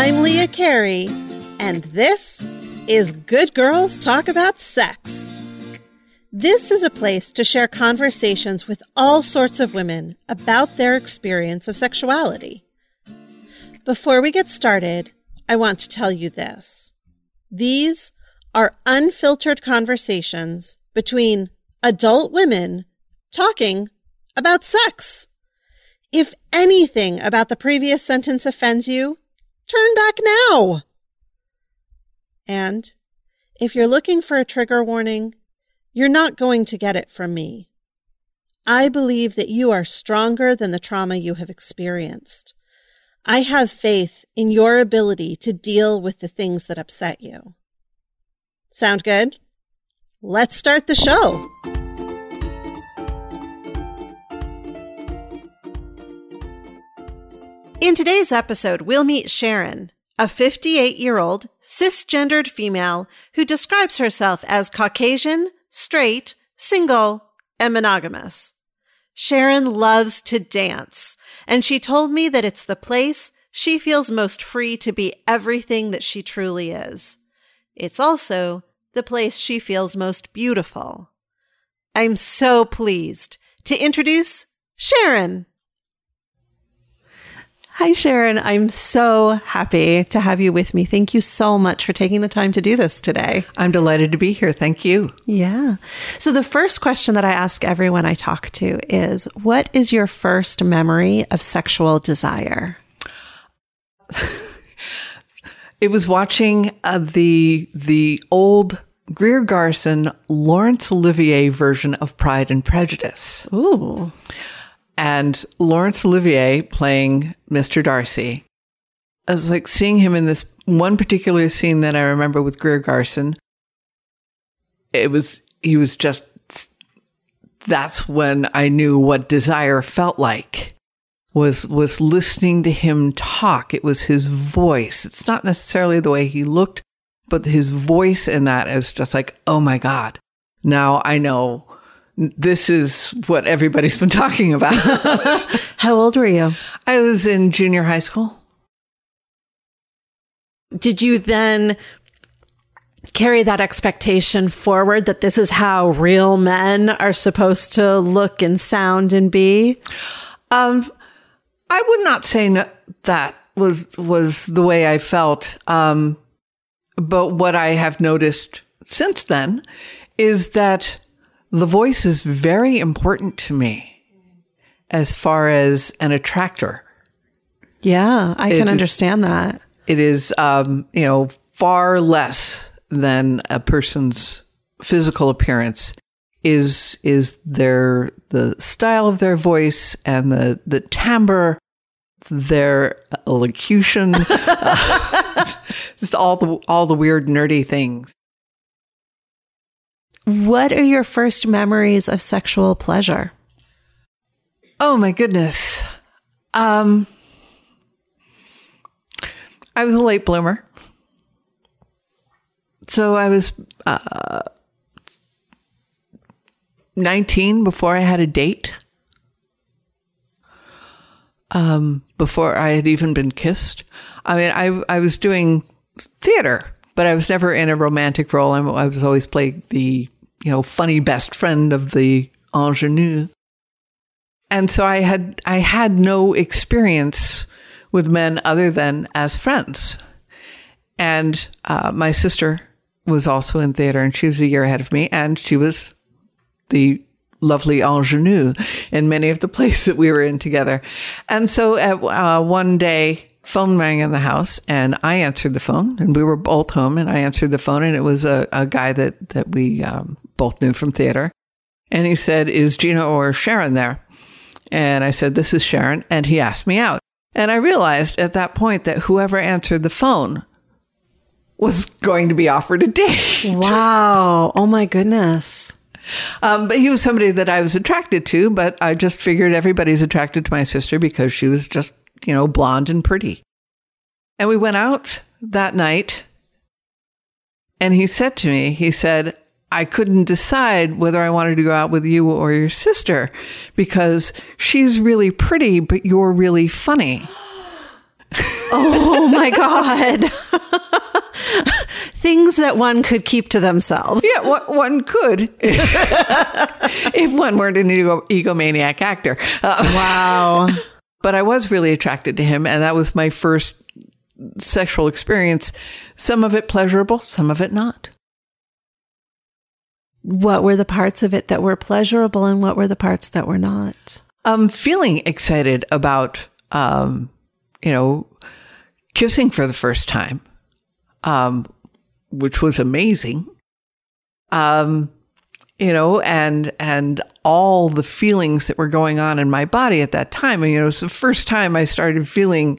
I'm Leah Carey, and this is Good Girls Talk About Sex. This is a place to share conversations with all sorts of women about their experience of sexuality. Before we get started, I want to tell you this. These are unfiltered conversations between adult women talking about sex. If anything about the previous sentence offends you, turn back now. And if you're looking for a trigger warning, you're not going to get it from me. I believe that you are stronger than the trauma you have experienced. I have faith in your ability to deal with the things that upset you. Sound good? Let's start the show. In today's episode, we'll meet Sharon, a 58 year old cisgendered female who describes herself as Caucasian, straight, single, and monogamous. Sharon loves to dance, and she told me that it's the place she feels most free to be everything that she truly is. It's also the place she feels most beautiful. I'm so pleased to introduce Sharon. Hi, Sharon. I'm so happy to have you with me. Thank you so much for taking the time to do this today. I'm delighted to be here. Thank you. Yeah. So, the first question that I ask everyone I talk to is What is your first memory of sexual desire? it was watching uh, the the old Greer Garson Laurence Olivier version of Pride and Prejudice. Ooh and Laurence Olivier playing Mr. Darcy. I was like seeing him in this one particular scene that I remember with Greer Garson. It was, he was just, that's when I knew what desire felt like was, was listening to him talk. It was his voice. It's not necessarily the way he looked, but his voice in that is just like, oh my God. Now I know this is what everybody's been talking about. How old were you? I was in junior high school. Did you then carry that expectation forward that this is how real men are supposed to look and sound and be? Um, I would not say no, that was was the way I felt. Um, but what I have noticed since then is that the voice is very important to me as far as an attractor. Yeah, I it can is, understand that. It is, um, you know, far less than a person's physical appearance is is their the style of their voice and the the timbre their elocution uh, just all the all the weird nerdy things what are your first memories of sexual pleasure? Oh my goodness. Um, I was a late bloomer. So I was uh, 19 before I had a date. Um, before I had even been kissed. I mean, I, I was doing theater, but I was never in a romantic role. I, I was always playing the you know, funny best friend of the ingenue. And so I had, I had no experience with men other than as friends. And uh, my sister was also in theater and she was a year ahead of me and she was the lovely ingenue in many of the plays that we were in together. And so at, uh, one day, phone rang in the house and I answered the phone and we were both home and I answered the phone and it was a, a guy that, that we um, both knew from theater. And he said, is Gina or Sharon there? And I said, this is Sharon. And he asked me out. And I realized at that point that whoever answered the phone was going to be offered a date. Wow. Oh my goodness. Um, but he was somebody that I was attracted to, but I just figured everybody's attracted to my sister because she was just you know, blonde and pretty. And we went out that night. And he said to me, he said, I couldn't decide whether I wanted to go out with you or your sister because she's really pretty, but you're really funny. oh my God. Things that one could keep to themselves. Yeah, one, one could if one weren't an ego, egomaniac actor. Uh, Wow. but I was really attracted to him, and that was my first sexual experience. Some of it pleasurable, some of it not. What were the parts of it that were pleasurable and what were the parts that were not? Um, feeling excited about, um, you know, kissing for the first time, um, which was amazing. Um, you know, and and all the feelings that were going on in my body at that time. And, you know, it was the first time I started feeling,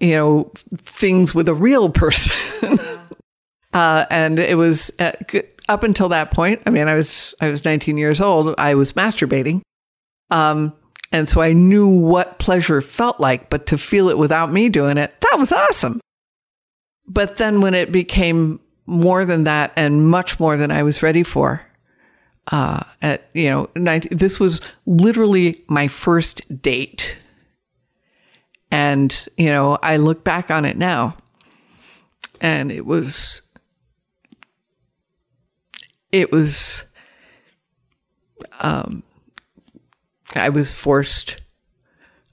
you know, things with a real person. uh, and it was uh, up until that point. I mean, I was I was 19 years old. I was masturbating. Um, and so I knew what pleasure felt like, but to feel it without me doing it, that was awesome. But then when it became more than that and much more than I was ready for, uh, at, you know, 19, this was literally my first date. And, you know, I look back on it now and it was, it was, um, I was forced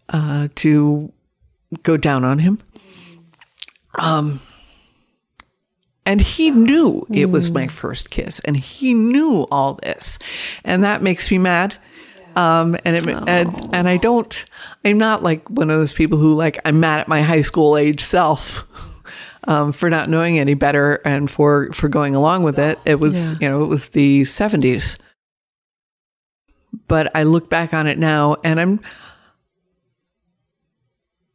uh, to go down on him. Um, and he knew it was my first kiss, and he knew all this, and that makes me mad. Um, and, it, and and I don't. I'm not like one of those people who like I'm mad at my high school age self. Um, for not knowing any better and for for going along with it, it was Yeah. you know it was the 70s but I look back on it now and I'm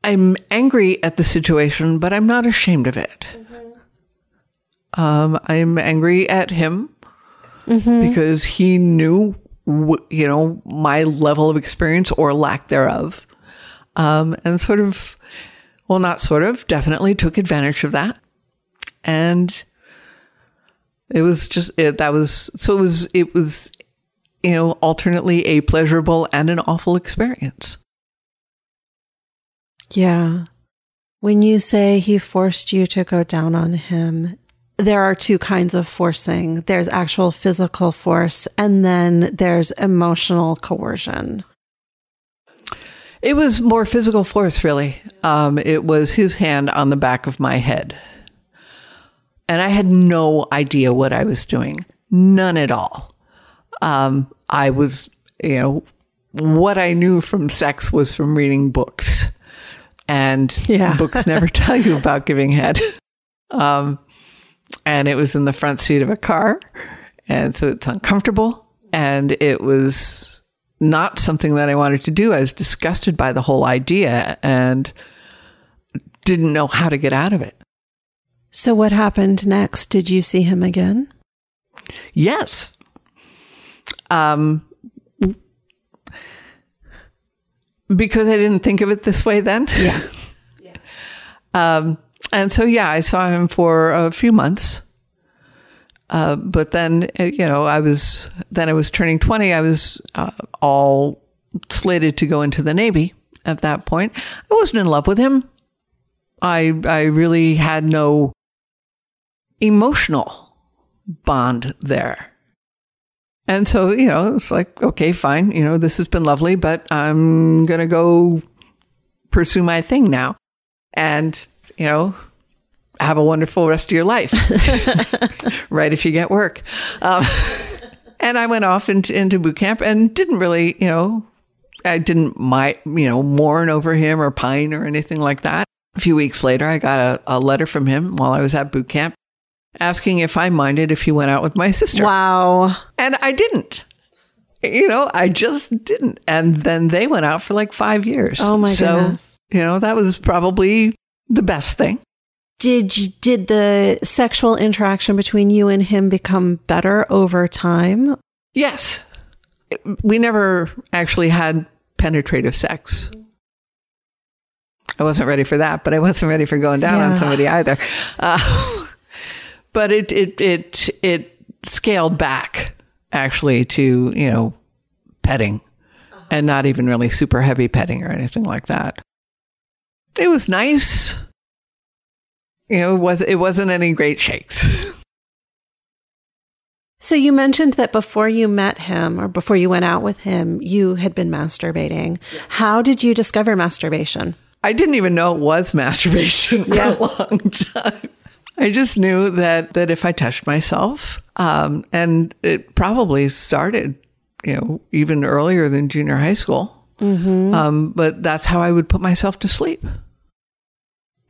I'm angry at the situation, but I'm not ashamed of it. Um, I'm angry at him because he knew, w- you know, my level of experience or lack thereof, um, and sort of, well, not sort of, definitely took advantage of that, and it was just it, that was so it was it was you know, alternately a pleasurable and an awful experience. Yeah. When you say he forced you to go down on him, there are two kinds of forcing there's actual physical force, and then there's emotional coercion. It was more physical force, really. Um, it was his hand on the back of my head. And I had no idea what I was doing. None at all. Um, I was, you know, what I knew from sex was from reading books. And Yeah. books never tell you about giving head. Um, and it was in the front seat of a car. And so it's uncomfortable. And it was not something that I wanted to do. I was disgusted by the whole idea and didn't know how to get out of it. So, what happened next? Did you see him again? Yes. Um, because I didn't think of it this way then. Yeah. Um, and so, yeah, I saw him for a few months. Uh, but then, uh, you know, I was, then I was turning 20. I was uh, all slated to go into the Navy at that point. I wasn't in love with him. I, I really had no emotional bond there. And so, you know, it's like, okay, fine. You know, this has been lovely, but I'm going to go pursue my thing now and, you know, have a wonderful rest of your life. right if you get work. Um, and I went off into, into boot camp and didn't really, you know, I didn't my you know mourn over him or pine or anything like that. A few weeks later, I got a, a letter from him while I was at boot camp asking if I minded if he went out with my sister. Wow. And I didn't. You know, I just didn't. And then they went out for like five years. Oh my so, goodness. You know, that was probably the best thing. Did did the sexual interaction between you and him become better over time? Yes. We never actually had penetrative sex. I wasn't ready for that, but I wasn't ready for going down Yeah. on somebody either. Uh, but it, it, it, it scaled back actually to, you know, petting and not even really super heavy petting or anything like that. It was nice. You know, it was it wasn't any great shakes. So you mentioned that before you met him or before you went out with him, you had been masturbating. How did you discover masturbation? I didn't even know it was masturbation for Yeah. a long time. I just knew that that if I touched myself, um, and it probably started, you know, even earlier than junior high school. Um, but that's how I would put myself to sleep.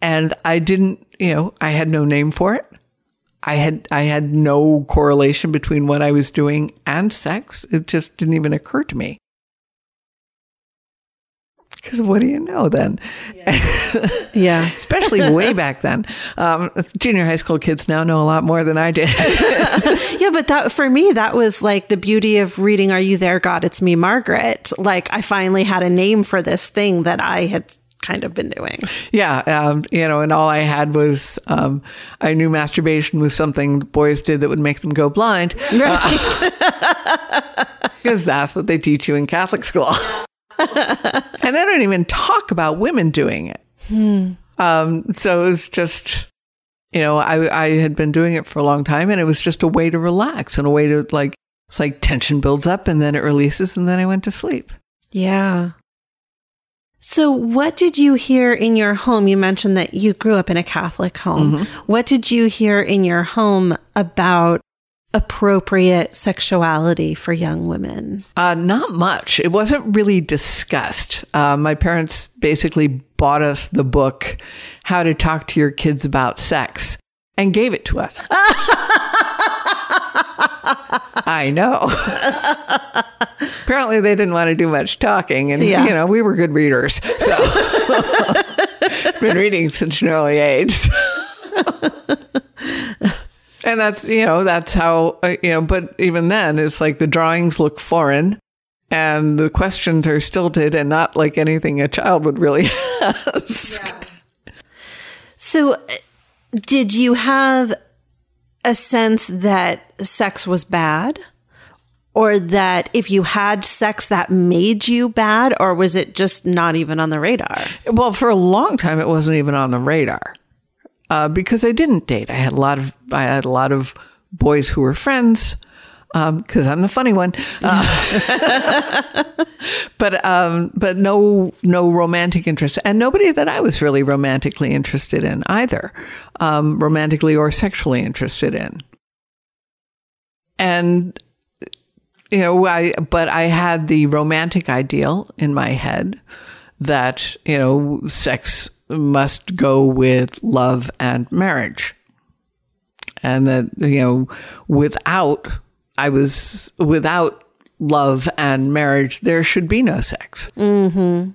And I didn't, you know, I had no name for it. I had I had no correlation between what I was doing and sex. It just didn't even occur to me. Because what do you know then? Yeah. Especially way back then. Um, junior high school kids now know a lot more than I did. Yeah, but that for me, that was like the beauty of reading Are You There, God? It's Me, Margaret. Like I finally had a name for this thing that I had kind of been doing. yeah, um, you know, and all I had was um, I knew masturbation was something boys did that would make them go blind Right. because that's what they teach you in Catholic school. and they don't even talk about women doing it. Um, so it was just, you know, I, I had been doing it for a long time and it was just a way to relax and a way to like, it's like tension builds up and then it releases and then I went to sleep. yeah. So, what did you hear in your home? You mentioned that you grew up in a Catholic home. What did you hear in your home about appropriate sexuality for young women? Uh, not much. It wasn't really discussed. Uh, my parents basically bought us the book, How to Talk to Your Kids About Sex, and gave it to us. I know. Apparently, they didn't want to do much talking, and Yeah. you know we were good readers, so been reading since an early age. and that's you know that's how uh, you know. But even then, it's like the drawings look foreign, and the questions are stilted and not like anything a child would really ask. So, uh, did you have a sense that sex was bad? Or that if you had sex, that made you bad? Or was it just not even on the radar? Well, for a long time, it wasn't even on the radar uh, because I didn't date. I had a lot of I had a lot of boys who were friends because I'm the funny one. Uh, but um, but no no romantic interest, and nobody that I was really romantically interested in either, um, romantically or sexually interested in. And you know, I but I had the romantic ideal in my head that you know sex must go with love and marriage, and that you know without I was without love and marriage there should be no sex. mhm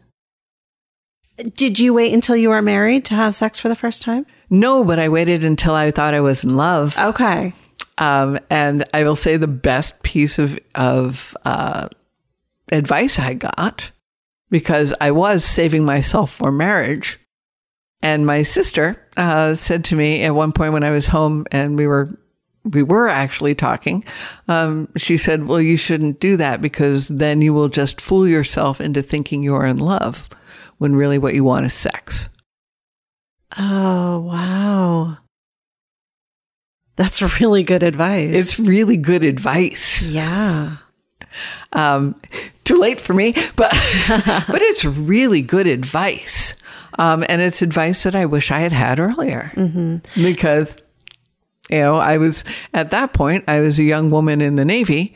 Did you wait until you were married to have sex for the first time? No, but I waited until I thought I was in love. Okay. Um, and I will say the best piece of of uh, advice I got because I was saving myself for marriage. And my sister uh, said to me at one point when I was home and we were we were actually talking. Um, she said, "Well, you shouldn't do that because then you will just fool yourself into thinking you're in love when really what you want is sex." Oh, wow. That's really good advice. It's really good advice. yeah. um, too late for me, but but it's really good advice, um, and it's advice that I wish I had had earlier because you know I was at that point I was a young woman in the Navy,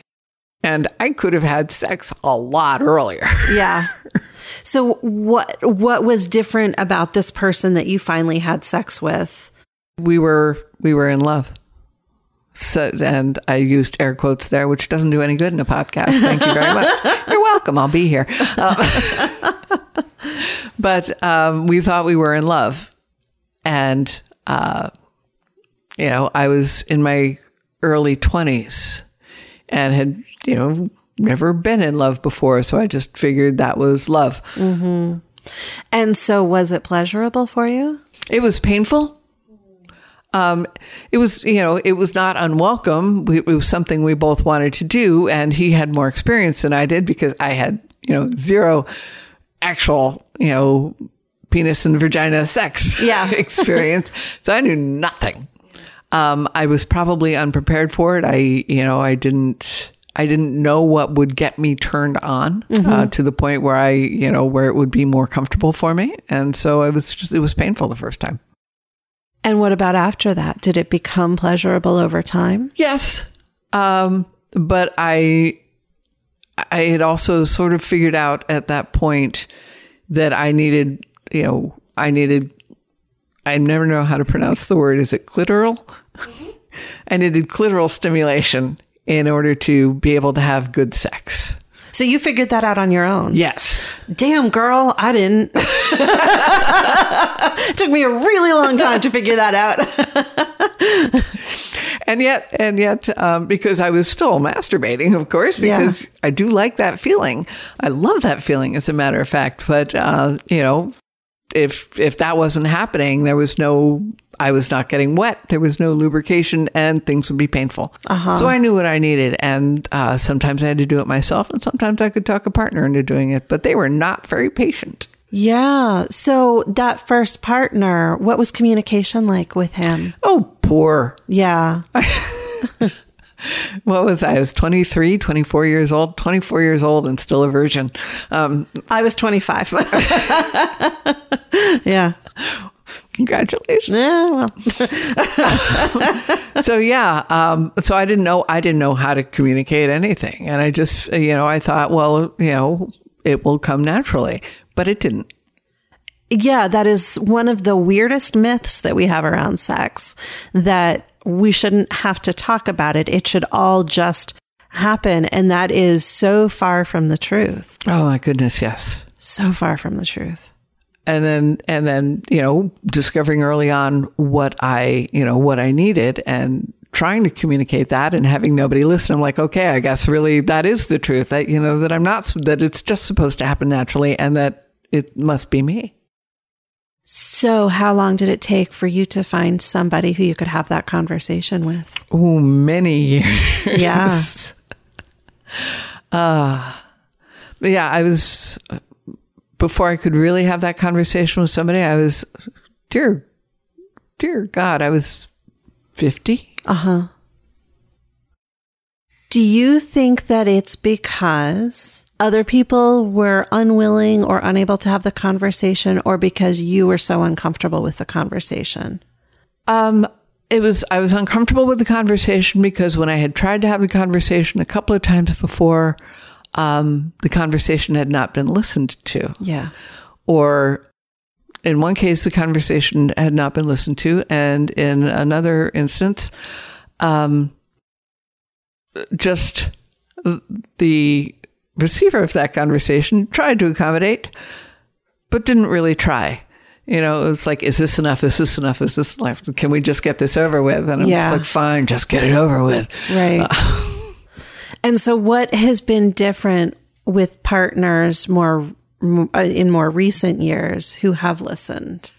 and I could have had sex a lot earlier. Yeah. so what what was different about this person that you finally had sex with? we were we were in love. So, and I used air quotes there, which doesn't do any good in a podcast. Thank you very much. You're welcome. I'll be here. Um, but um, we thought we were in love, and uh, you know, I was in my early twenties and had you know never been in love before, so I just figured that was love. And so was it pleasurable for you? It was painful. Um, it was, you know, it was not unwelcome. It was something we both wanted to do, and he had more experience than I did because I had, you know, zero actual, you know, penis and vagina sex Yeah. experience. So I knew nothing. Um, I was probably unprepared for it. I, you know, I didn't, I didn't know what would get me turned on uh, to the point where I, you know, where it would be more comfortable for me. And so I was just, it was painful the first time. And what about after that? Did it become pleasurable over time? Yes. Um, but I, I had also sort of figured out at that point that I needed, you know, I needed, I never know how to pronounce the word. Is it clitoral? I needed clitoral stimulation in order to be able to have good sex. So you figured that out on your own. Yes. Damn, girl, I didn't. it took me a really long time to figure that out. And yet, and yet, um, because I was still masturbating, of course, Yeah. because I do like that feeling. I love that feeling, as a matter of fact. But uh, you know, if if that wasn't happening, there was no. I was not getting wet. There was no lubrication, and things would be painful. So I knew what I needed, and uh, sometimes I had to do it myself, and sometimes I could talk a partner into doing it. But they were not very patient. yeah. So that first partner, what was communication like with him? Oh, poor. Yeah. What was I? I was 23, 24 years old, 24 years old and still a virgin. Um, I was 25. yeah. Congratulations. Yeah, well. so yeah, um, so I didn't know, I didn't know how to communicate anything. And I just, you know, I thought, well, you know, it will come naturally, but it didn't. Yeah, that is one of the weirdest myths that we have around sex that we shouldn't have to talk about it. It should all just happen. And that is so far from the truth. Oh my goodness. Yes. So far from the truth. And then and then you know discovering early on what i you know what i needed and trying to communicate that and having nobody listen i'm like okay i guess really that is the truth that you know that i'm not that it's just supposed to happen naturally and that it must be me So, how long did it take for you to find somebody who you could have that conversation with? oh many years Yeah. Uh, but yeah i was before i could really have that conversation with somebody i was dear dear god i was 50 Uh huh. Do you think that it's because other people were unwilling or unable to have the conversation, or because you were so uncomfortable with the conversation? Um, it was I was uncomfortable with the conversation because when I had tried to have the conversation a couple of times before, um, the conversation had not been listened to, Yeah. or in one case the conversation had not been listened to, and in another instance, um, just the receiver of that conversation tried to accommodate, but didn't really try. You know, it was like, is this enough? Is this enough? Is this enough? Can we just get this over with? And I'm Yeah. just like, fine, just get it over with. Right. and so, what has been different with partners more in more recent years who have listened?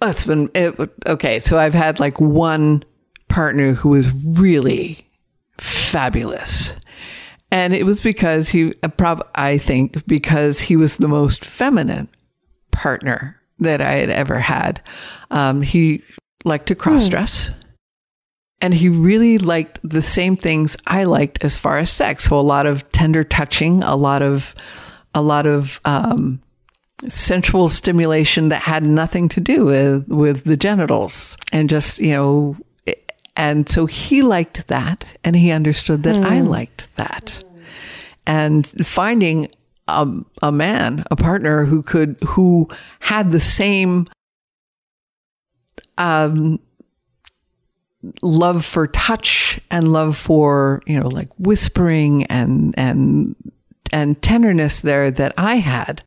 Well, It's been it, okay. So I've had like one partner who was really fabulous, and it was because he, I think, because he was the most feminine partner that I had ever had. Um, he liked to cross dress. And he really liked the same things I liked as far as sex. So a lot of tender touching, a lot of, a lot of, um, sensual stimulation that had nothing to do with with the genitals and just you know and so he liked that and he understood that I liked that and finding a, a man a partner who could who had the same um love for touch and love for you know like whispering and and and tenderness there that I had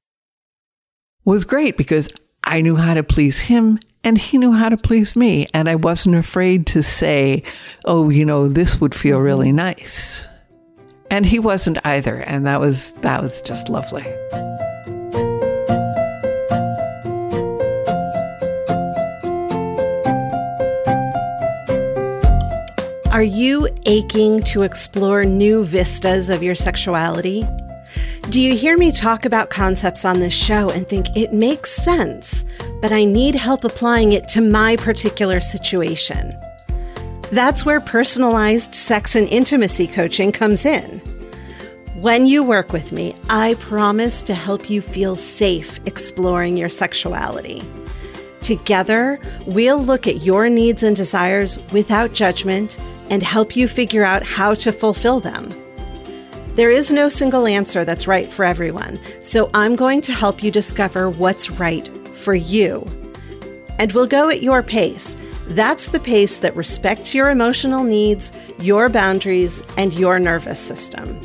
was great because I knew how to please him and he knew how to please me. And I wasn't afraid to say, oh, you know, this would feel mm-hmm. really nice. And he wasn't either. And that was, that was just lovely. Are you aching to explore new vistas of your sexuality? Do you hear me talk about concepts on this show and think it makes sense, but I need help applying it to my particular situation? That's where personalized sex and intimacy coaching comes in. When you work with me, I promise to help you feel safe exploring your sexuality. Together, we'll look at your needs and desires without judgment and help you figure out how to fulfill them. There is no single answer that's right for everyone, so I'm going to help you discover what's right for you. And we'll go at your pace. That's the pace that respects your emotional needs, your boundaries, and your nervous system.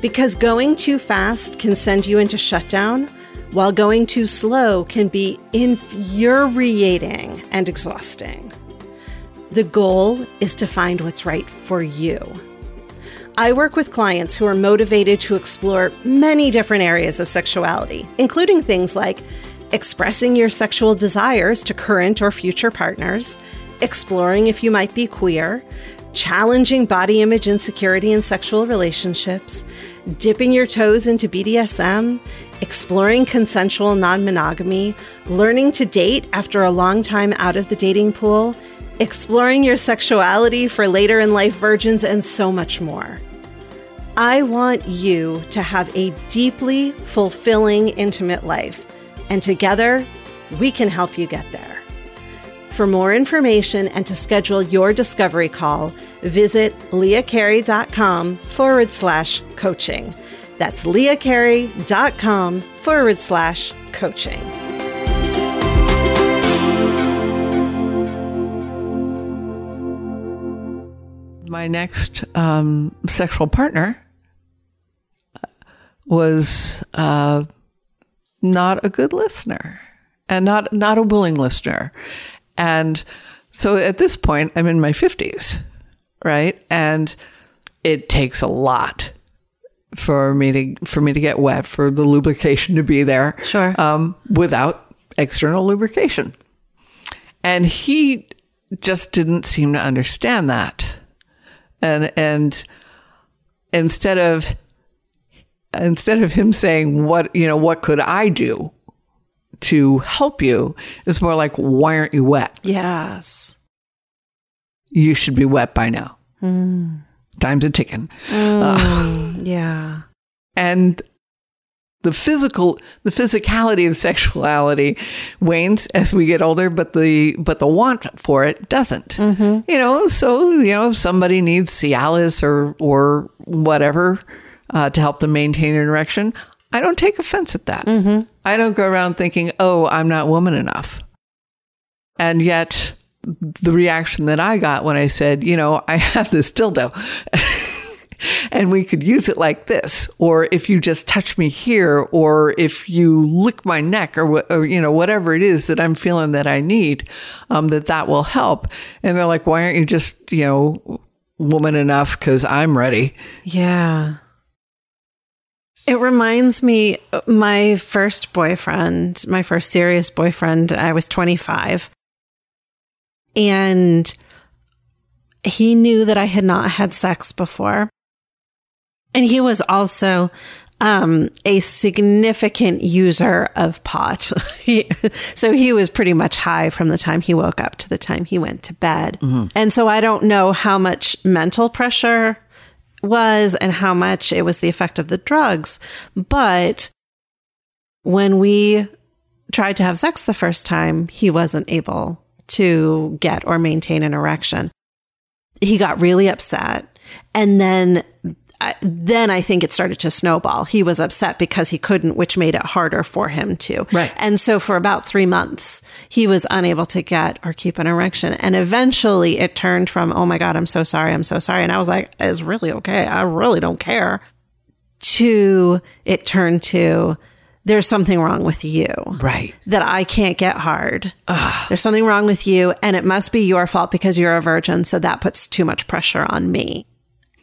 Because going too fast can send you into shutdown, while going too slow can be infuriating and exhausting. The goal is to find what's right for you. I work with clients who are motivated to explore many different areas of sexuality, including things like expressing your sexual desires to current or future partners, exploring if you might be queer, challenging body image insecurity in sexual relationships, dipping your toes into BDSM, exploring consensual non monogamy, learning to date after a long time out of the dating pool, exploring your sexuality for later in life virgins, and so much more. I want you to have a deeply fulfilling, intimate life, and together we can help you get there. For more information and to schedule your discovery call, visit leahcarey.com forward slash coaching. That's leahcarey.com forward slash coaching. My next um, sexual partner was uh, not a good listener and not not a willing listener. And so at this point, I'm in my 50s, right? And it takes a lot for me to for me to get wet, for the lubrication to be there, Sure. um, without external lubrication. And he just didn't seem to understand that, and and instead of instead of him saying what you know what could I do to help you, it's more like why aren't you wet? Yes. You should be wet by now. Mm. Time's a ticking. Mm, uh, yeah. and the physical the physicality of sexuality wanes as we get older but the but the want for it doesn't. You know so you know if somebody needs cialis or or whatever uh, to help them maintain an erection i don't take offense at that. I don't go around thinking oh i'm not woman enough. And yet the reaction that i got when i said you know i have this dildo and we could use it like this or if you just touch me here or if you lick my neck or, or you know whatever it is that i'm feeling that i need um, that that will help and they're like why aren't you just you know woman enough because i'm ready Yeah. It reminds me, my first boyfriend, my first serious boyfriend, I was 25. And he knew that I had not had sex before. And he was also um, a significant user of pot. He- so he was pretty much high from the time he woke up to the time he went to bed. And so I don't know how much mental pressure was and how much it was the effect of the drugs. But when we tried to have sex the first time, he wasn't able to get or maintain an erection. He got really upset. And then I, then I think it started to snowball. He was upset because he couldn't, which made it harder for him to. Right. And so for about three months, he was unable to get or keep an erection. And eventually it turned from, oh my God, I'm so sorry. I'm so sorry. And I was like, it's really okay. I really don't care. To it turned to, there's something wrong with you right that I can't get hard. There's something wrong with you, and it must be your fault because you're a virgin. So that puts too much pressure on me.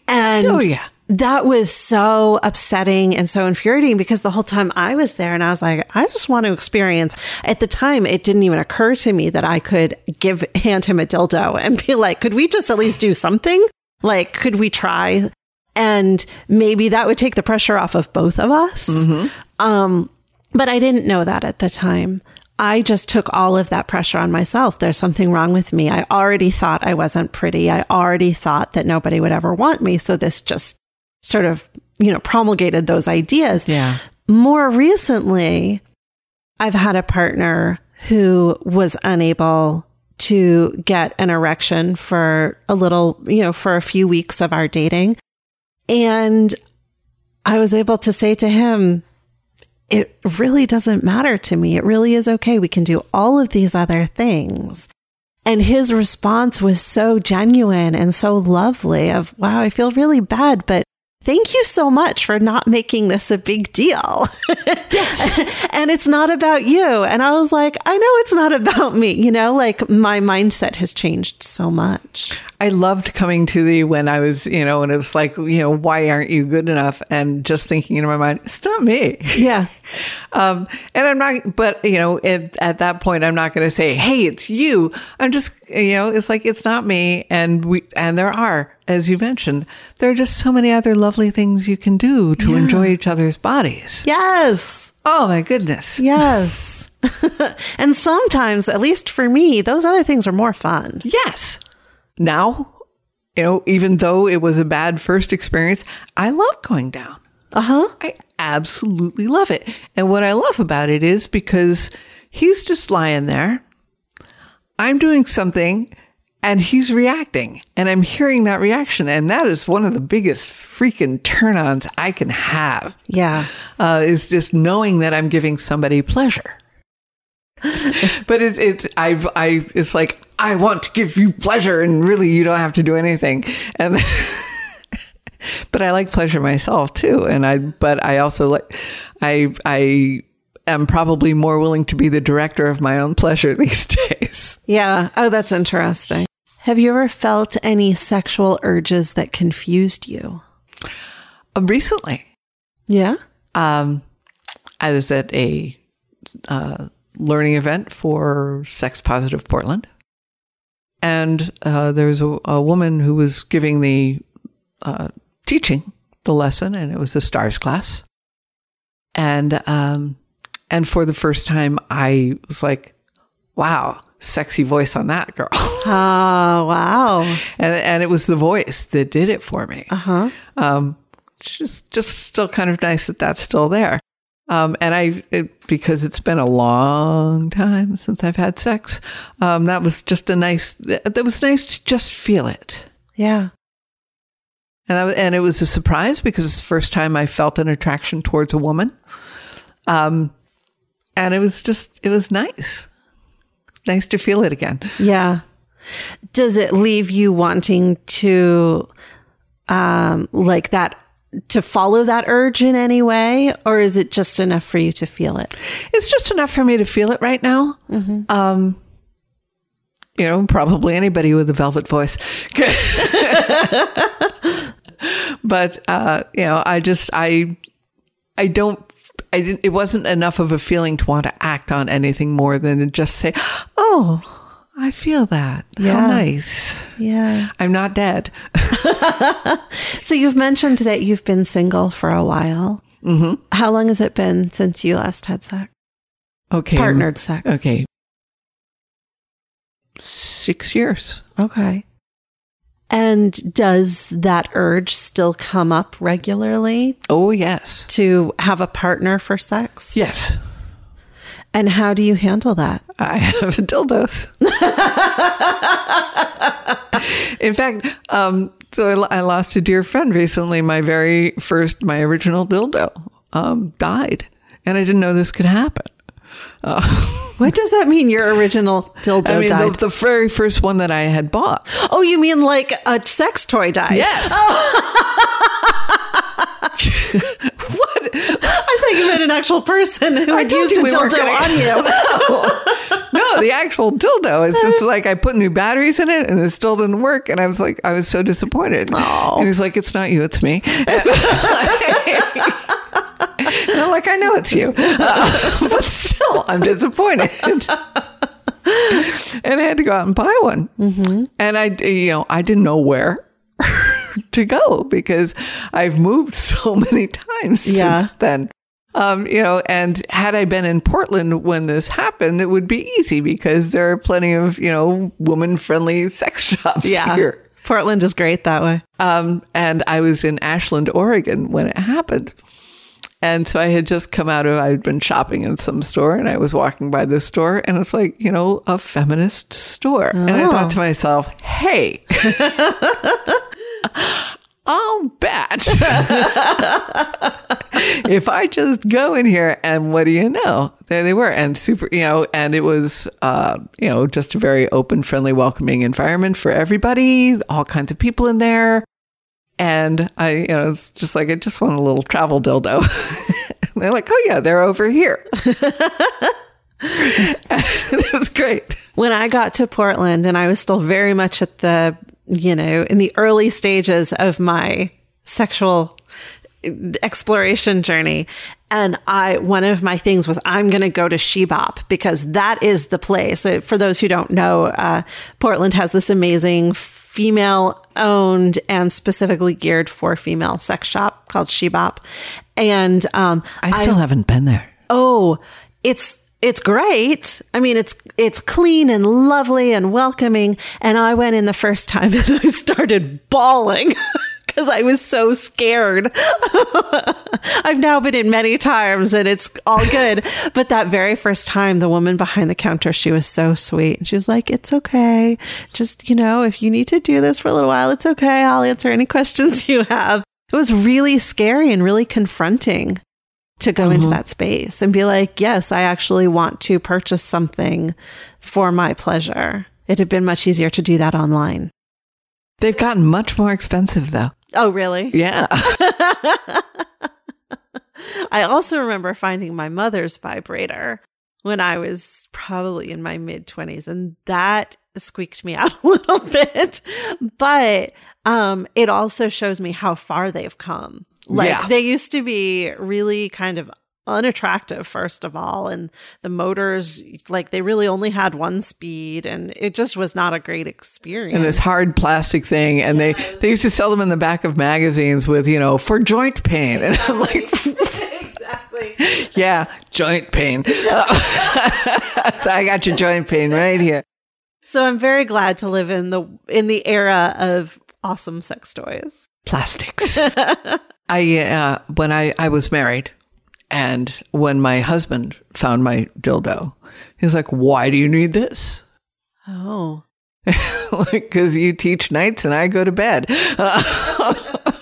And Oh, yeah. That was so upsetting and so infuriating because the whole time I was there and I was like, I just want to experience. At the time, it didn't even occur to me that I could give hand him a dildo and be like, could we just at least do something? Like, could we try? And maybe that would take the pressure off of both of us. Um, but I didn't know that at the time. I just took all of that pressure on myself. There's something wrong with me. I already thought I wasn't pretty. I already thought that nobody would ever want me. So this just sort of, you know, promulgated those ideas. Yeah. More recently, I've had a partner who was unable to get an erection for a little, you know, for a few weeks of our dating. And I was able to say to him, it really doesn't matter to me. It really is okay. We can do all of these other things. And his response was so genuine and so lovely of, wow, I feel really bad, but thank you so much for not making this a big deal. Yes. and it's not about you. And I was like, I know it's not about me. You know, like my mindset has changed so much. I loved coming to the when I was, you know, and it was like, you know, why aren't you good enough? And just thinking in my mind, it's not me. Yeah. Um, and I'm not, but you know, at, at that point, I'm not going to say, "Hey, it's you." I'm just, you know, it's like it's not me, and we, and there are, as you mentioned, there are just so many other lovely things you can do to enjoy each other's bodies. Yes. Oh my goodness! Yes. and sometimes, at least for me, those other things are more fun. Yes. Now, you know, even though it was a bad first experience, I love going down. Uh huh. I absolutely love it. And what I love about it is because he's just lying there. I'm doing something and he's reacting and I'm hearing that reaction. And that is one of the biggest freaking turn ons I can have. Yeah. Uh, is just knowing that I'm giving somebody pleasure. but it's, it's, I, I, it's like, I want to give you pleasure and really you don't have to do anything. And, but I like pleasure myself too. And I, but I also like, I, I am probably more willing to be the director of my own pleasure these days. Yeah. Oh, that's interesting. Have you ever felt any sexual urges that confused you? Uh, recently, Yeah. um, I was at a uh, learning event for Sex Positive Portland, and uh, there was a, a woman who was giving the uh, teaching the lesson, and it was the stars class, and um, and for the first time, I was like, "Wow, sexy voice on that girl," Oh, wow. and and it was the voice that did it for me. Uh huh. um, just just still kind of nice that that's still there. Um, and I, it, because it's been a long time since I've had sex, um, that was just a nice. That was nice to just feel it, Yeah. and I, and it was a surprise because it's the first time I felt an attraction towards a woman. Um, and it was just it was nice, nice to feel it again. Yeah. Does it leave you wanting to, um, like that, to follow that urge in any way? Or is it just enough for you to feel it? It's just enough for me to feel it right now. Um, you know, probably anybody with a velvet voice. but uh, you know, I just I I don't I didn't it wasn't enough of a feeling to want to act on anything more than to just say, "Oh, I feel that. Yeah. How nice. Yeah. I'm not dead." So you've mentioned that you've been single for a while. Mm-hmm. How long has it been since you last had sex? Okay. Partnered sex. Okay. 6 years. Okay. And does that urge still come up regularly Oh, yes. to have a partner for sex? Yes. And how do you handle that? I have a dildos. In fact, um, so I, I lost a dear friend recently. My very first, my original dildo um, died, and I didn't know this could happen. What does that mean? Your original dildo I mean, the, died? the very first one that I had bought. oh, you mean like a sex toy died? Yes. what? I thought you meant an actual person who I used a we dildo gonna- on you. No, the actual dildo. It's just like I put new batteries in it and it still didn't work. And I was like, I was so disappointed. Aw. And he's like, it's not you, it's me. And I'm like, I know it's you. Uh, but still, I'm disappointed. and I had to go out and buy one. And I, you know, I didn't know where. to go because I've moved so many times Yeah. since then. Um, you know, and had I been in Portland when this happened, it would be easy because there are plenty of, you know, woman friendly sex shops here. Portland is great that way. Um, and I was in Ashland, Oregon when it happened. And so I had just come out of, I'd been shopping in some store and I was walking by this store and it's like, you know, a feminist store. And I thought to myself, hey, I'll bet if I just go in here and what do you know? There they were and super, you know, and it was, uh, you know, just a very open, friendly, welcoming environment for everybody, all kinds of people in there. And I, you know, it's just like, I just want a little travel dildo. and they're like, oh yeah, they're over here. it was great. When I got to Portland and I was still very much at the, you know, in the early stages of my sexual exploration journey. And I, one of my things was I'm going to go to She Bop because that is the place. Uh, For those who don't know, uh, Portland has this amazing female owned and specifically geared for female sex shop called She Bop. And, um, I still haven't been there. oh it's it's great. I mean it's it's clean and lovely and welcoming. And i went in the first time and i started bawling because i was so scared. I've now been in many times and it's all good. But that very first time the woman behind the counter she was so sweet. And she was like it's okay. Just you know if you need to do this for a little while it's okay. I'll answer any questions you have. It was really scary and really confronting to go into that space and be like, yes, I actually want to purchase something for my pleasure. It had been much easier to do that online. They've gotten much more expensive though. Oh, really? Yeah. I also remember finding my mother's vibrator when I was probably in my mid 20s, and that squeaked me out a little bit. But um, it also shows me how far they've come. Like Yeah. they used to be really kind of unattractive first of all and the motors like they really only had one speed and it just was not a great experience. And this hard plastic thing and they they used to sell them in the back of magazines with you know for joint pain. And i'm like exactly. Yeah joint pain. I got your joint pain right here. So i'm very glad to live in the in the era of awesome sex toys. Plastics i uh, when i i was married and when my husband found my dildo he was like why do you need this? Oh. Because you teach nights and i go to bed.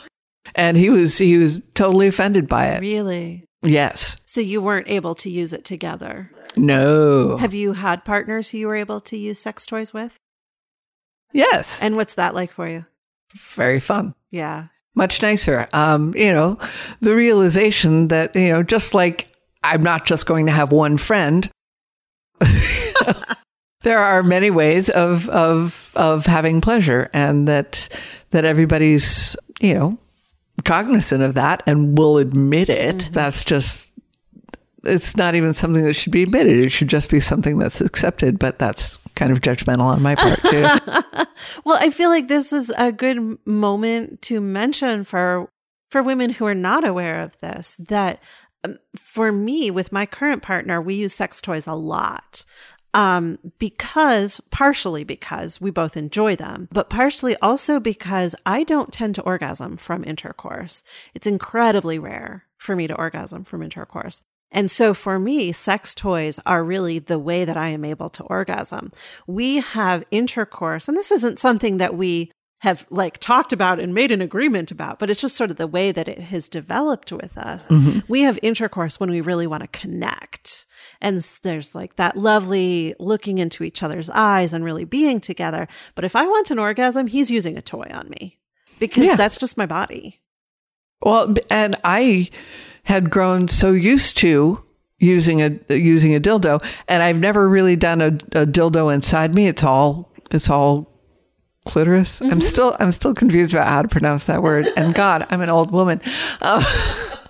And he was he was totally offended by it. Really? Yes. So you weren't able to use it together? No. Have you had partners who you were able to use sex toys with? Yes. And what's that like for you? Very fun. Yeah much nicer. Um, you know, the realization that, you know, just like I'm not just going to have one friend, there are many ways of, of, of having pleasure and that, that everybody's, you know, cognizant of that and will admit it. That's just, it's not even something that should be admitted. It should just be something that's accepted, but that's kind of judgmental on my part too. well, I feel like this is a good moment to mention for for women who are not aware of this that um, for me with my current partner, we use sex toys a lot. Um, because partially because we both enjoy them, but partially also because I don't tend to orgasm from intercourse. It's incredibly rare for me to orgasm from intercourse. And so for me, sex toys are really the way that I am able to orgasm. We have intercourse, and this isn't something that we have like talked about and made an agreement about, but it's just sort of the way that it has developed with us. Mm-hmm. We have intercourse when we really want to connect. And there's like that lovely looking into each other's eyes and really being together. But if I want an orgasm, he's using a toy on me because Yeah. that's just my body. Well, and I had grown so used to using a using a dildo, and I've never really done a, a dildo inside me. It's all it's all clitoris. I'm still I'm still confused about how to pronounce that word. And God, I'm an old woman. Uh,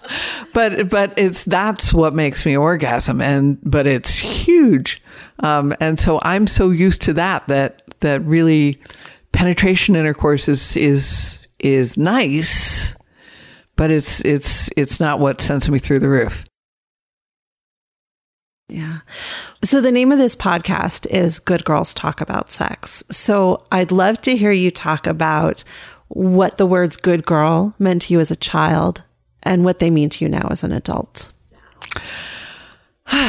but but it's that's what makes me orgasm, and but it's huge, um, and so I'm so used to that that that really penetration intercourse is is is nice, but it's it's it's not what sends me through the roof. Yeah. So the name of this podcast is Good Girls Talk About Sex. So I'd love to hear you talk about what the words good girl meant to you as a child and what they mean to you now as an adult.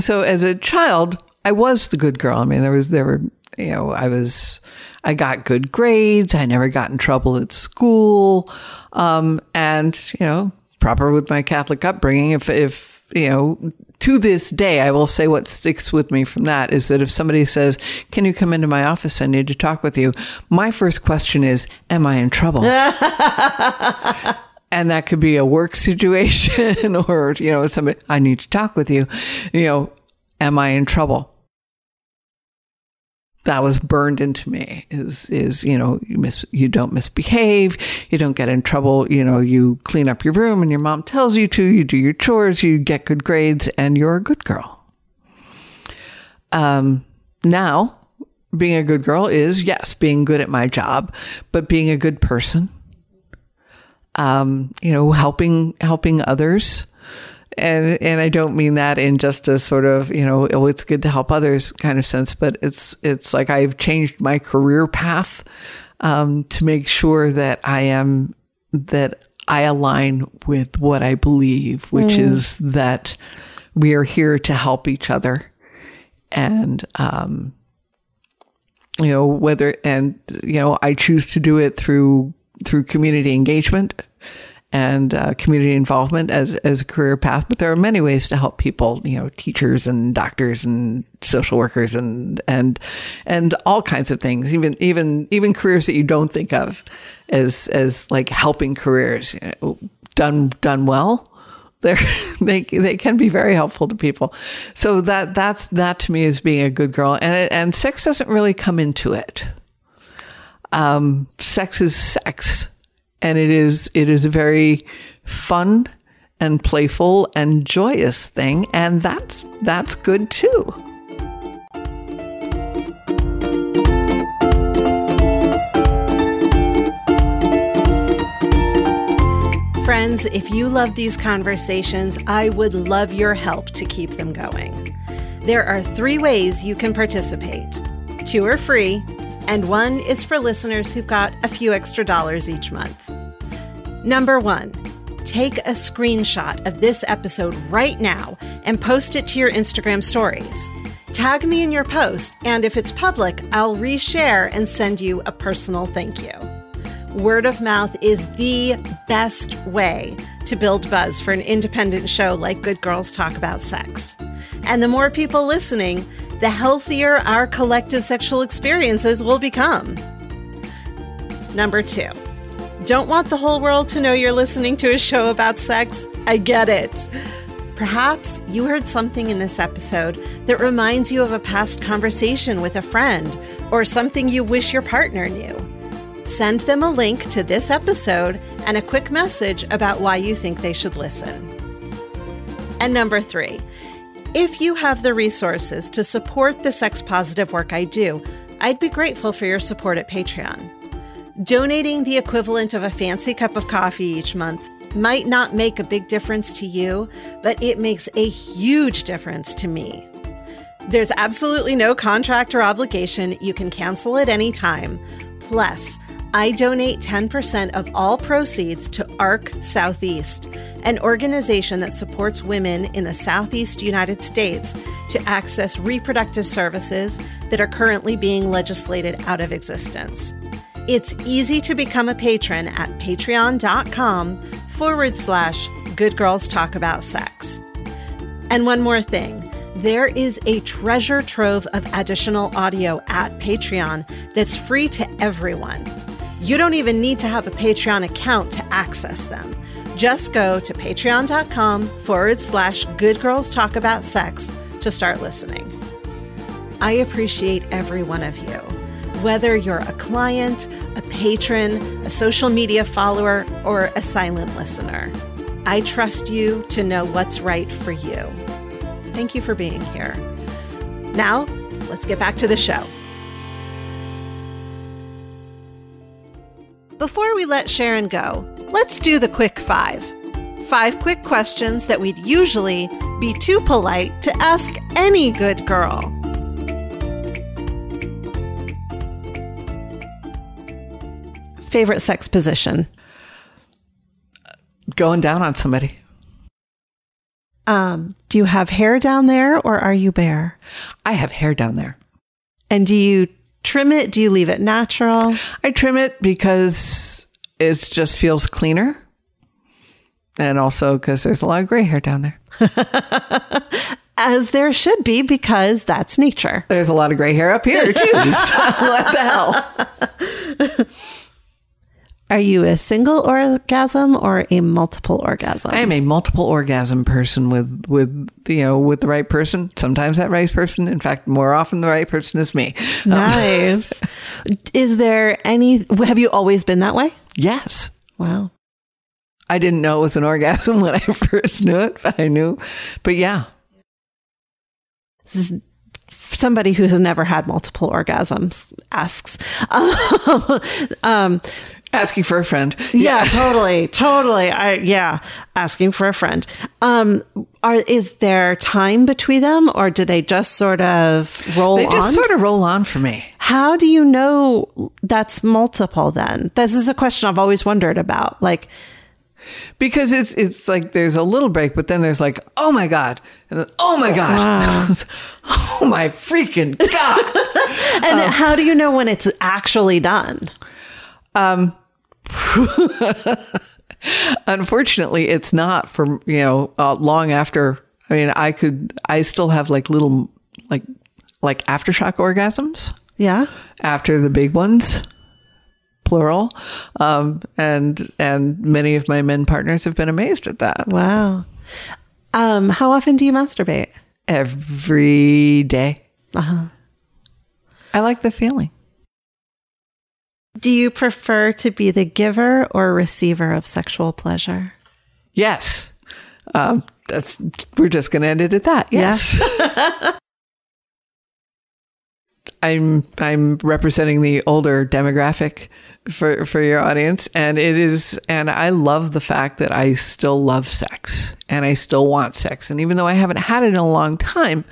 so as a child, I was the good girl. I mean, there was there were you know, I was I got good grades. I never got in trouble at school. Um, and, you know, proper with my Catholic upbringing, if, if, you know, to this day, I will say what sticks with me from that is that if somebody says, Can you come into my office? I need to talk with you. My first question is, Am I in trouble? and that could be a work situation or, you know, somebody, I need to talk with you. You know, am I in trouble? That was burned into me is is you know you miss you don't misbehave you don't get in trouble you know you clean up your room and your mom tells you to you do your chores you get good grades and you're a good girl. Um now being a good girl is yes being good at my job but being a good person um you know helping helping others and and I don't mean that in just a sort of you know oh it's good to help others kind of sense, but it's it's like I've changed my career path um, to make sure that I am that I align with what I believe, which mm. is that we are here to help each other, and um, you know whether and you know I choose to do it through through community engagement and uh, community involvement as as a career path. But there are many ways to help people, you know, teachers and doctors and social workers and and and all kinds of things. Even even even careers that you don't think of as as like helping careers you know, done done well. They're, they they can be very helpful to people, so that that's that to me is being a good girl, and it, and sex doesn't really come into it. Um, sex is sex, and it is it is a very fun and playful and joyous thing and that's that's good too Friends, if you love these conversations, I would love your help to keep them going. There are three ways you can participate. Two are free, and one is for listeners who've got a few extra dollars each month. Number one, take a screenshot of this episode right now and post it to your Instagram stories. Tag me in your post, and if it's public, I'll reshare and send you a personal thank you. Word of mouth is the best way to build buzz for an independent show like Good Girls Talk About Sex. And the more people listening, the healthier our collective sexual experiences will become. Number two, don't want the whole world to know you're listening to a show about sex? I get it. Perhaps you heard something in this episode that reminds you of a past conversation with a friend or something you wish your partner knew. Send them a link to this episode and a quick message about why you think they should listen. And number three, if you have the resources to support the sex positive work I do, I'd be grateful for your support at Patreon. Donating the equivalent of a fancy cup of coffee each month might not make a big difference to you, but it makes a huge difference to me. There's absolutely no contract or obligation. You can cancel at any time. Plus, I donate 10% of all proceeds to ARC Southeast, an organization that supports women in the Southeast United States to access reproductive services that are currently being legislated out of existence. It's easy to become a patron at patreon.com forward slash good girls talk about sex. And one more thing there is a treasure trove of additional audio at Patreon that's free to everyone. You don't even need to have a Patreon account to access them. Just go to patreon.com forward slash good girls talk about sex to start listening. I appreciate every one of you. Whether you're a client, a patron, a social media follower, or a silent listener, I trust you to know what's right for you. Thank you for being here. Now, let's get back to the show. Before we let Sharon go, let's do the quick five. Five quick questions that we'd usually be too polite to ask any good girl. Favorite sex position? Going down on somebody. Um, do you have hair down there or are you bare? I have hair down there. And do you trim it? Do you leave it natural? I trim it because it just feels cleaner. And also because there's a lot of gray hair down there. As there should be, because that's nature. There's a lot of gray hair up here, too. so what the hell? Are you a single orgasm or a multiple orgasm? I am a multiple orgasm person with with you know with the right person. Sometimes that right person, in fact, more often the right person is me. Um, nice. is there any? Have you always been that way? yes, Wow. I didn't know it was an orgasm when I first knew it, but I knew. But yeah, This is somebody who has never had multiple orgasms asks. Um, um, asking for a friend. yeah, totally, totally. I yeah, asking for a friend. Um, are is there time between them, or do they just sort of roll They just on? sort of roll on for me. How do you know that's multiple? Then this is a question I've always wondered about. Like, because it's it's like there's a little break, but then there's like, oh my god, and then, oh my god, oh my freaking god. and how do you know when it's actually done? um, unfortunately, it's not for you know uh, long after. I mean, I could, I still have like little like like aftershock orgasms Yeah. after the big ones plural um, and and many of my men partners have been amazed at that Wow. Um, how often do you masturbate? every day Uh-huh. i like the feeling Do you prefer to be the giver or receiver of sexual pleasure? yes. Um, that's we're just gonna end it at that. Yes. I'm i'm representing the older demographic for for your audience and it is and i love the fact that i still love sex and i still want sex and even though i haven't had it in a long time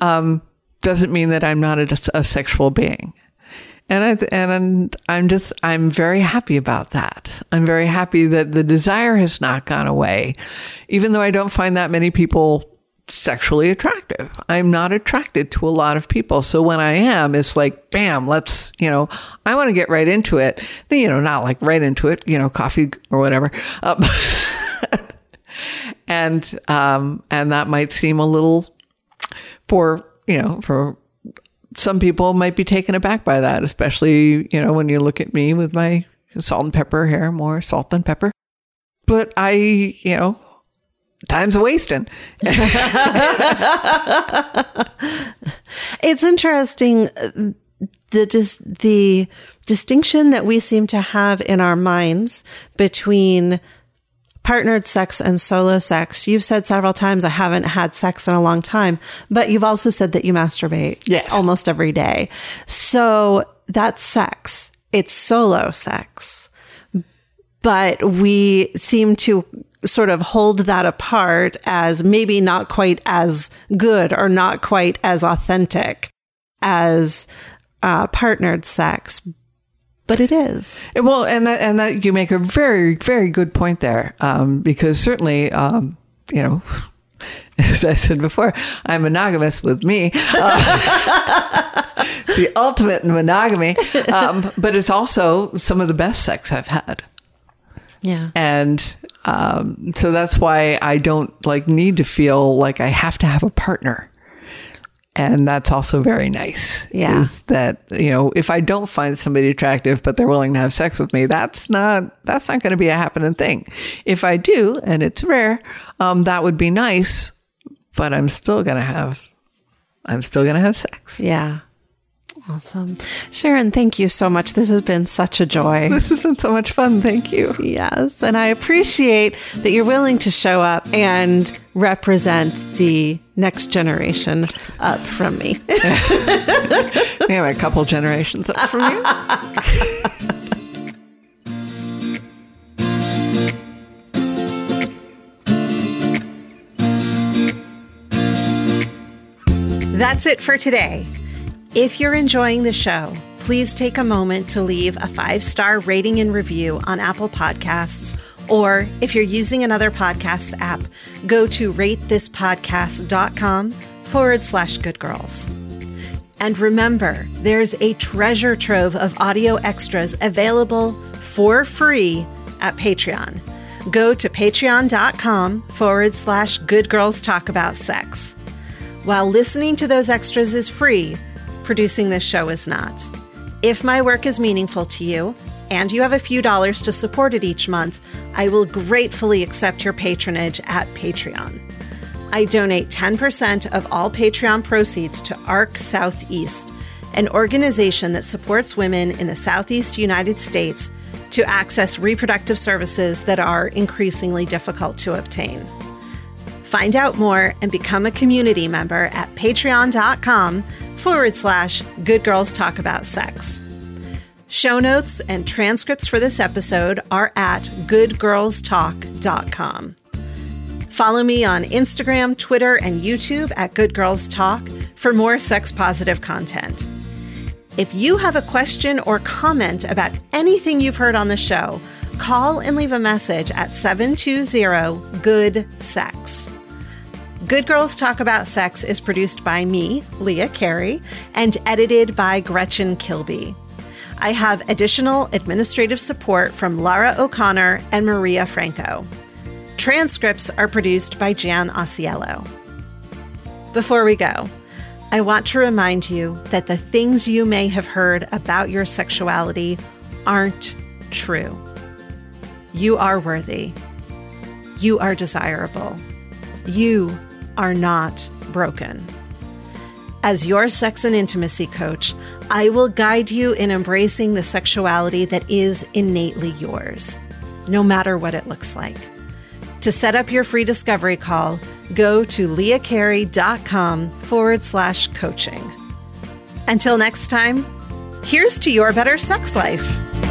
um doesn't mean that i'm not a, a sexual being and I, and I'm just I'm very happy about that. I'm very happy that the desire has not gone away, even though I don't find that many people sexually attractive. I'm not attracted to a lot of people. So when I am, it's like, bam, let's, you know, I want to get right into it. You know, not like right into it, you know, coffee or whatever. Um, and, um, and that might seem a little for, you know, for some people might be taken aback by that, especially, you know, when you look at me with my salt and pepper hair, more salt than pepper. But I, you know, time's wasting. It's interesting uh, the dis- the distinction that we seem to have in our minds between partnered sex and solo sex. You've said several times I haven't had sex in a long time, but you've also said that you masturbate Yes. almost every day. So that's sex. It's solo sex. But we seem to sort of hold that apart as maybe not quite as good or not quite as authentic as uh, partnered sex. But it is. Well, and that, and that you make a very, very good point there. Um, because certainly, um, you know, as I said before, I'm monogamous with me. Uh, the ultimate in monogamy. Um, but it's also some of the best sex I've had. Yeah. And um, so that's why I don't like need to feel like I have to have a partner. And that's also very nice. Yeah. Is that, you know, if I don't find somebody attractive, but they're willing to have sex with me, that's not, that's not going to be a happening thing. If I do, and it's rare, um, that would be nice, but I'm still going to have, I'm still going to have sex. Yeah. Awesome. Sharon, thank you so much. This has been such a joy. This has been so much fun. Thank you. Yes. And I appreciate that you're willing to show up and represent the next generation up from me. we have a couple generations up from you. That's it for today. If you're enjoying the show, please take a moment to leave a five star rating and review on Apple Podcasts. Or if you're using another podcast app, go to ratethispodcast.com forward slash good girls. And remember, there's a treasure trove of audio extras available for free at Patreon. Go to patreon.com forward slash good girls talk about sex. While listening to those extras is free, producing this show is not. If my work is meaningful to you and you have a few dollars to support it each month, I will gratefully accept your patronage at Patreon. I donate 10% of all Patreon proceeds to ARC Southeast, an organization that supports women in the Southeast United States to access reproductive services that are increasingly difficult to obtain. Find out more and become a community member at patreon.com forward slash good girls talk about sex. Show notes and transcripts for this episode are at goodgirlstalk.com. Follow me on Instagram, Twitter, and YouTube at Good Girls Talk for more sex positive content. If you have a question or comment about anything you've heard on the show, call and leave a message at 720 Good Sex. Good Girls Talk About Sex is produced by me, Leah Carey, and edited by Gretchen Kilby. I have additional administrative support from Lara O'Connor and Maria Franco. Transcripts are produced by Jan Osiello. Before we go, I want to remind you that the things you may have heard about your sexuality aren't true. You are worthy. You are desirable. You are not broken. As your sex and intimacy coach, I will guide you in embracing the sexuality that is innately yours, no matter what it looks like. To set up your free discovery call, go to leahcarey.com forward slash coaching. Until next time, here's to your better sex life.